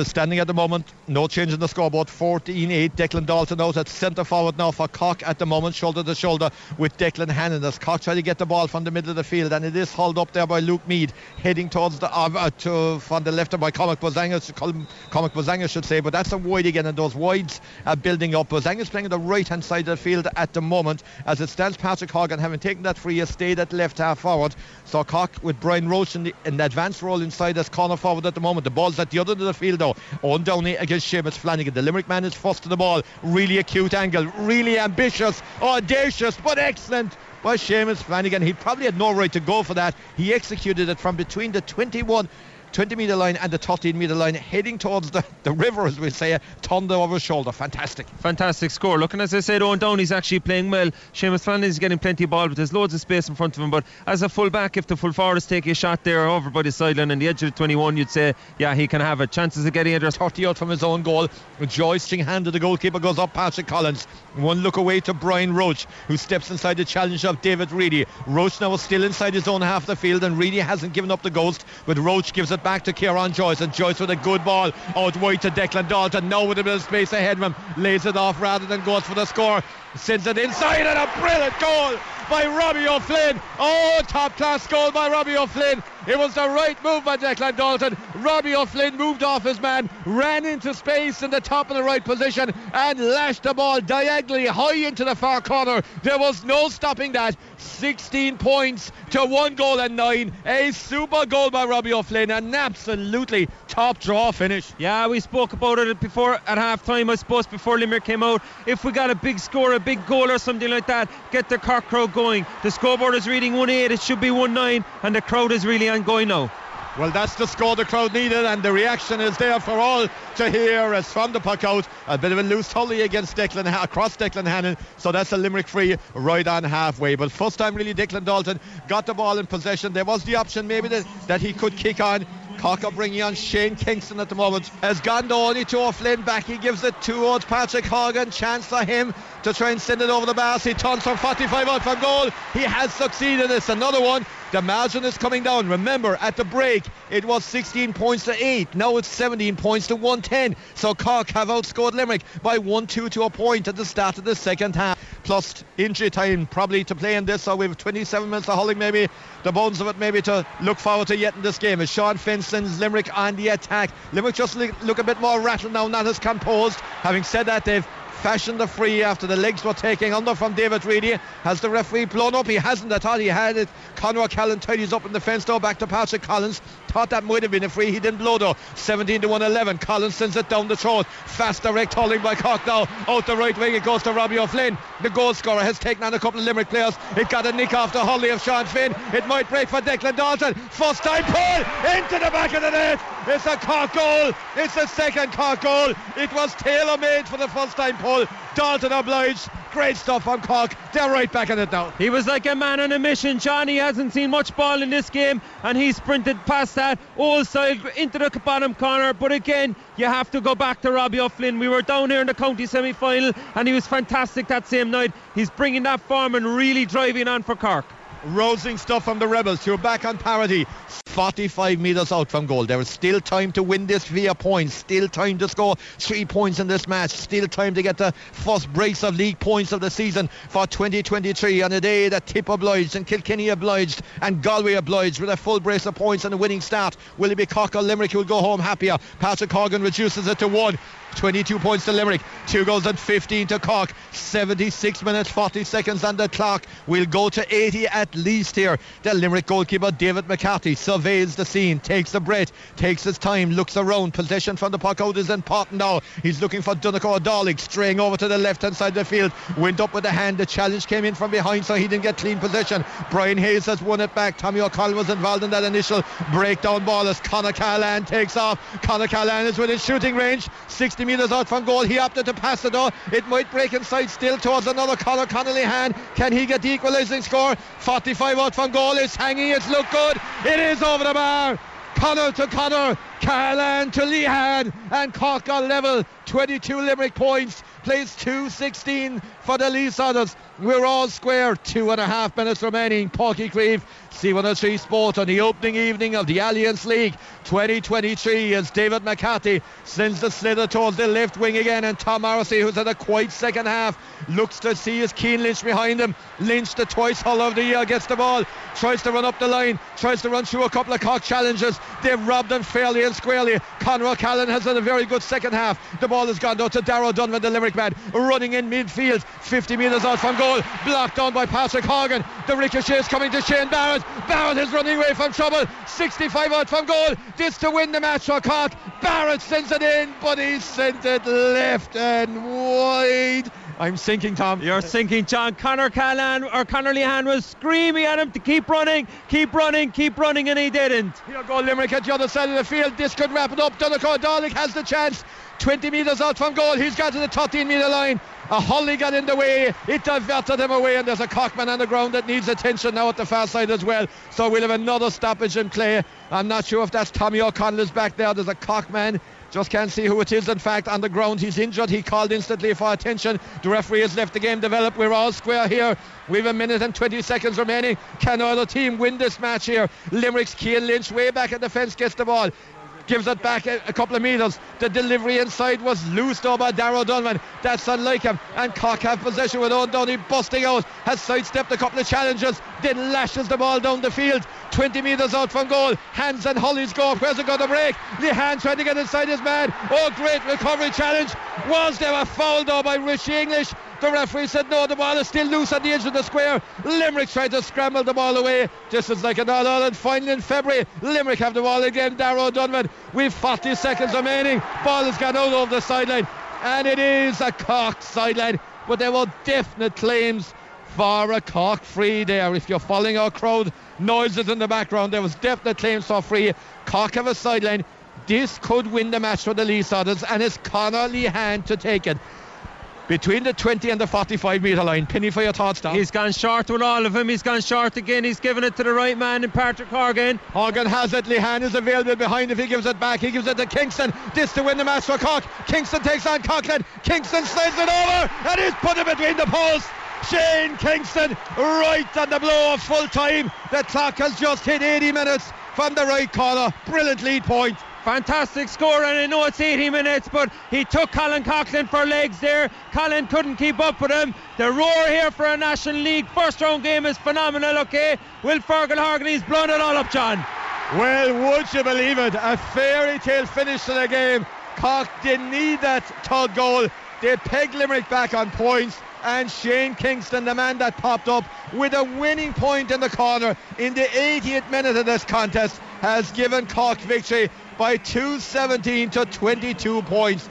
standing at the moment. No change in the scoreboard. 14-8. Declan Dalton out at centre forward now for Cork at the moment, shoulder to shoulder with Declan Hannon as Cork try to get the ball from the middle of the field, and it is hauled up there by Luke Meade, heading towards the uh, to from the left by Comic Bozanga, Comic Bozanga should say, but that's a wide again, and those wides are building up. Bozanga's playing on the right hand side of the field at the moment, as it stands. Patrick Horgan having taken that free, has stayed at left half forward. So Cork with Brian Roche in the, in the advanced role inside as corner forward at the moment. The ball's at the other end of the field though. Eoin Downey against Seamus Flanagan. The Limerick man is first to the ball. Really acute angle, really ambitious, audacious, but excellent by Seamus Flanagan. He probably had no right to go for that. He executed it from between the 21 20 metre line and the 13 metre line, heading towards the, the river, as we say, Tondo over his shoulder. Fantastic. Fantastic score. Looking, as I said, Eoin Downey's actually playing well. Seamus is getting plenty of ball, but there's loads of space in front of him. But as a full back, if the full forward is taking a shot there over by the sideline and the edge of the 21, you'd say, yeah, he can have it. Chances of getting it. 30 out from his own goal. Joycing hand to the goalkeeper goes up Patrick Collins. One look away to Brian Roche, who steps inside the challenge of David Reidy. Roche now is still inside his own half of the field, and Reidy hasn't given up the ghost, but Roche gives it back to Ciarán Joyce, and Joyce with a good ball out wide to Declan Dalton. Now with a bit of space ahead of him, lays it off rather than goes for the score. Sends it inside, and a brilliant goal by Robbie O'Flynn. Oh, top class goal by Robbie O'Flynn. It was the right move by Declan Dalton. Robbie O'Flynn moved off his man, ran into space in the top of the right position, and lashed the ball diagonally high into the far corner. There was no stopping that. 16 points to one goal and nine. A super goal by Robbie O'Flynn. An absolutely top draw finish. Yeah, we spoke about it before at half time, I suppose, before Limerick came out. If we got a big score, a big goal or something like that, get the Cork crowd going. The scoreboard is reading 1 8, it should be 1 9, and the crowd is really going now. Well, that's the score the crowd needed, and the reaction is there for all to hear as from the puck out. A bit of a loose Tully against Declan, across Declan Hannon, so that's a Limerick free right on halfway. But first time, really, Declan Dalton got the ball in possession. There was the option maybe that, that he could kick on. Cocker bringing on Shane Kingston at the moment. Has gone only to O'Flynn back. He gives it towards Patrick Horgan. Chance for him to try and send it over the bars. He turns from 45 out from goal. He has succeeded. It's another one. The margin is coming down. Remember, at the break, it was 16 points to 8. Now it's 17 points to 110. So Cork have outscored Limerick by 1 2 to a point at the start of the second half. Plus injury time probably to play in this. So we have 27 minutes of hauling, maybe. The bones of it, maybe to look forward to yet in this game. Is Sean Finn sends Limerick on the attack. Limerick just look a bit more rattled now, not as composed. Having said that, they've fashioned the free after the legs were taking under from David Reidy. Has the referee blown up? He hasn't. I thought he had it. Conor Callan tidies up in the fence though, back to Patrick Collins. Thought that might have been a free. He didn't blow though. 17 to 111. Collins sends it down the throat. Fast direct hauling by Cork now. Out the right wing it goes to Robbie O'Flynn. The goal scorer has taken on a couple of Limerick players. It got a nick the Holly of Sean Finn. It might break for Declan Dalton. First time pull into the back of the net. It's a Cork goal. It's the second Cork goal. It was tailor made for the first time pull. Dalton obliged. Great stuff from Cork. They're right back in it now. He was like a man on a mission. Johnny hasn't seen much ball in this game, and he sprinted past that all side into the bottom corner. But again, you have to go back to Robbie O'Flynn. We were down here in the county semi final, and he was fantastic that same night. He's bringing that form and really driving on for Cork. Rosing stuff from the Rebels, You're back on parity. 45 metres out from goal. There is still time to win this via points. Still time to score three points in this match. Still time to get the first brace of league points of the season for 2023 on a day that Tip obliged and Kilkenny obliged and Galway obliged with a full brace of points and a winning start. Will it be Cork or Limerick who will go home happier? Patrick Horgan reduces it to one. 22 points to Limerick, 2 goals and 15 to Cork, 76 minutes 40 seconds on the clock. We'll go to 80 at least here. The Limerick goalkeeper David McCarthy surveys the scene, takes the breath, takes his time, looks around. Possession from the puck out is important now. He's looking for Donncha O'Dowlick, straying over to the left hand side of the field. Went up with the hand. The challenge came in from behind, so he didn't get clean possession. Brian Hayes has won it back. Tommy O'Connell was involved in that initial breakdown ball as Conor Callan takes off. Conor Callan is within shooting range, 60 metres out from goal. He opted to pass it though. It might break inside still towards another Conor Connolly hand. Can he get the equalising score? 45 out from goal. It's hanging. It's looked good. It is over the bar. Connor to Connor. Carlan to Lehane and Cork on level 22 Limerick points plays 2.16 for the Lee. We're all square. Two and a half minutes remaining. Uí Chaoimh, C103 Sport on the opening evening of the Allianz League 2023 as David McCarthy sends the slither towards the left wing again and Tom Morrissey who's had a quiet second half looks to see his Cian Lynch behind him Lynch the twice hull of the year gets the ball tries to run up the line tries to run through a couple of cock challenges they've robbed him fairly and squarely. Conor O'Callaghan has had a very good second half. The ball has gone down to Darragh Dunman the Limerick man running in midfield. 50 metres out from goal blocked down by Patrick Horgan the ricochet is coming to Shane Barrett. Barrett is running away from trouble. 65 out from goal. This to win the match for Cork. Barrett sends it in but he sent it left and wide I'm sinking, Tom. You're sinking, John. Conor Callan or Conor Lehane was screaming at him to keep running, keep running, keep running, and he didn't. Here go Limerick at the other side of the field. This could wrap it up. Donnchadh Dálaigh has the chance. 20 metres out from goal. He's got to the 13 metre line. A Holly got in the way. It diverted him away, and there's a cockman on the ground that needs attention now at the far side as well. So we'll have another stoppage in play. I'm not sure if that's Tommy O'Connell is back there. There's a cockman just can't see who it is. In fact, on the ground, he's injured. He called instantly for attention. The referee has left the game develop. We're all square here. We've a minute and 20 seconds remaining. Can either team win this match here? Limerick's Cian Lynch way back at the fence gets the ball gives it back a, a, couple of metres. The delivery inside was loosed over by Darragh Dunman. That's unlike him. And Cork have possession with Downey busting out. Has sidestepped a couple of challenges. Then lashes the ball down the field. 20 metres out from goal. Hands and Holly's go. Where's it going to break? The Lehane trying to get inside his man. Oh, great recovery challenge. Was there a foul though by Richie English? The referee said no, the ball is still loose at the edge of the square. Limerick tried to scramble the ball away. This is like an All Ireland final in February. Limerick have the ball again. Darragh Dunman. We've 40 seconds remaining. Ball has gone out over the sideline. And it is a Cork sideline. But there were definite claims for a Cork free there. If you're following our crowd noises in the background, there was definite claims for free. Cork have a sideline. This could win the match for the Leesiders, and it's Conor Lehane to take it between the 20 and the 45 metre line. Penny for your thoughts, Tom. He's gone short with all of them. He's gone short again. He's given it to the right man in Patrick Horgan. Horgan has it. Lehane is available behind if he gives it back. He gives it to Kingston. This to win the match for Cork. Kingston takes on Coughlan. Kingston slides it over and he's put it between the posts. Shane Kingston right on the blow of full time. The clock has just hit 80 minutes from the right corner. Brilliant lead point. Fantastic score, and I know it's 80 minutes, but he took Colin Coughlan for legs there. Colin couldn't keep up with him. The roar here for a National League first round game is phenomenal, okay? Will Fergal Horgan, he's blown it all up, John. Well, would you believe it? A fairy tale finish to the game. Cork didn't need that tug goal. They pegged Limerick back on points and Shane Kingston, the man that popped up with a winning point in the corner in the 80th minute of this contest, has given Cork victory by 217 to 22 points.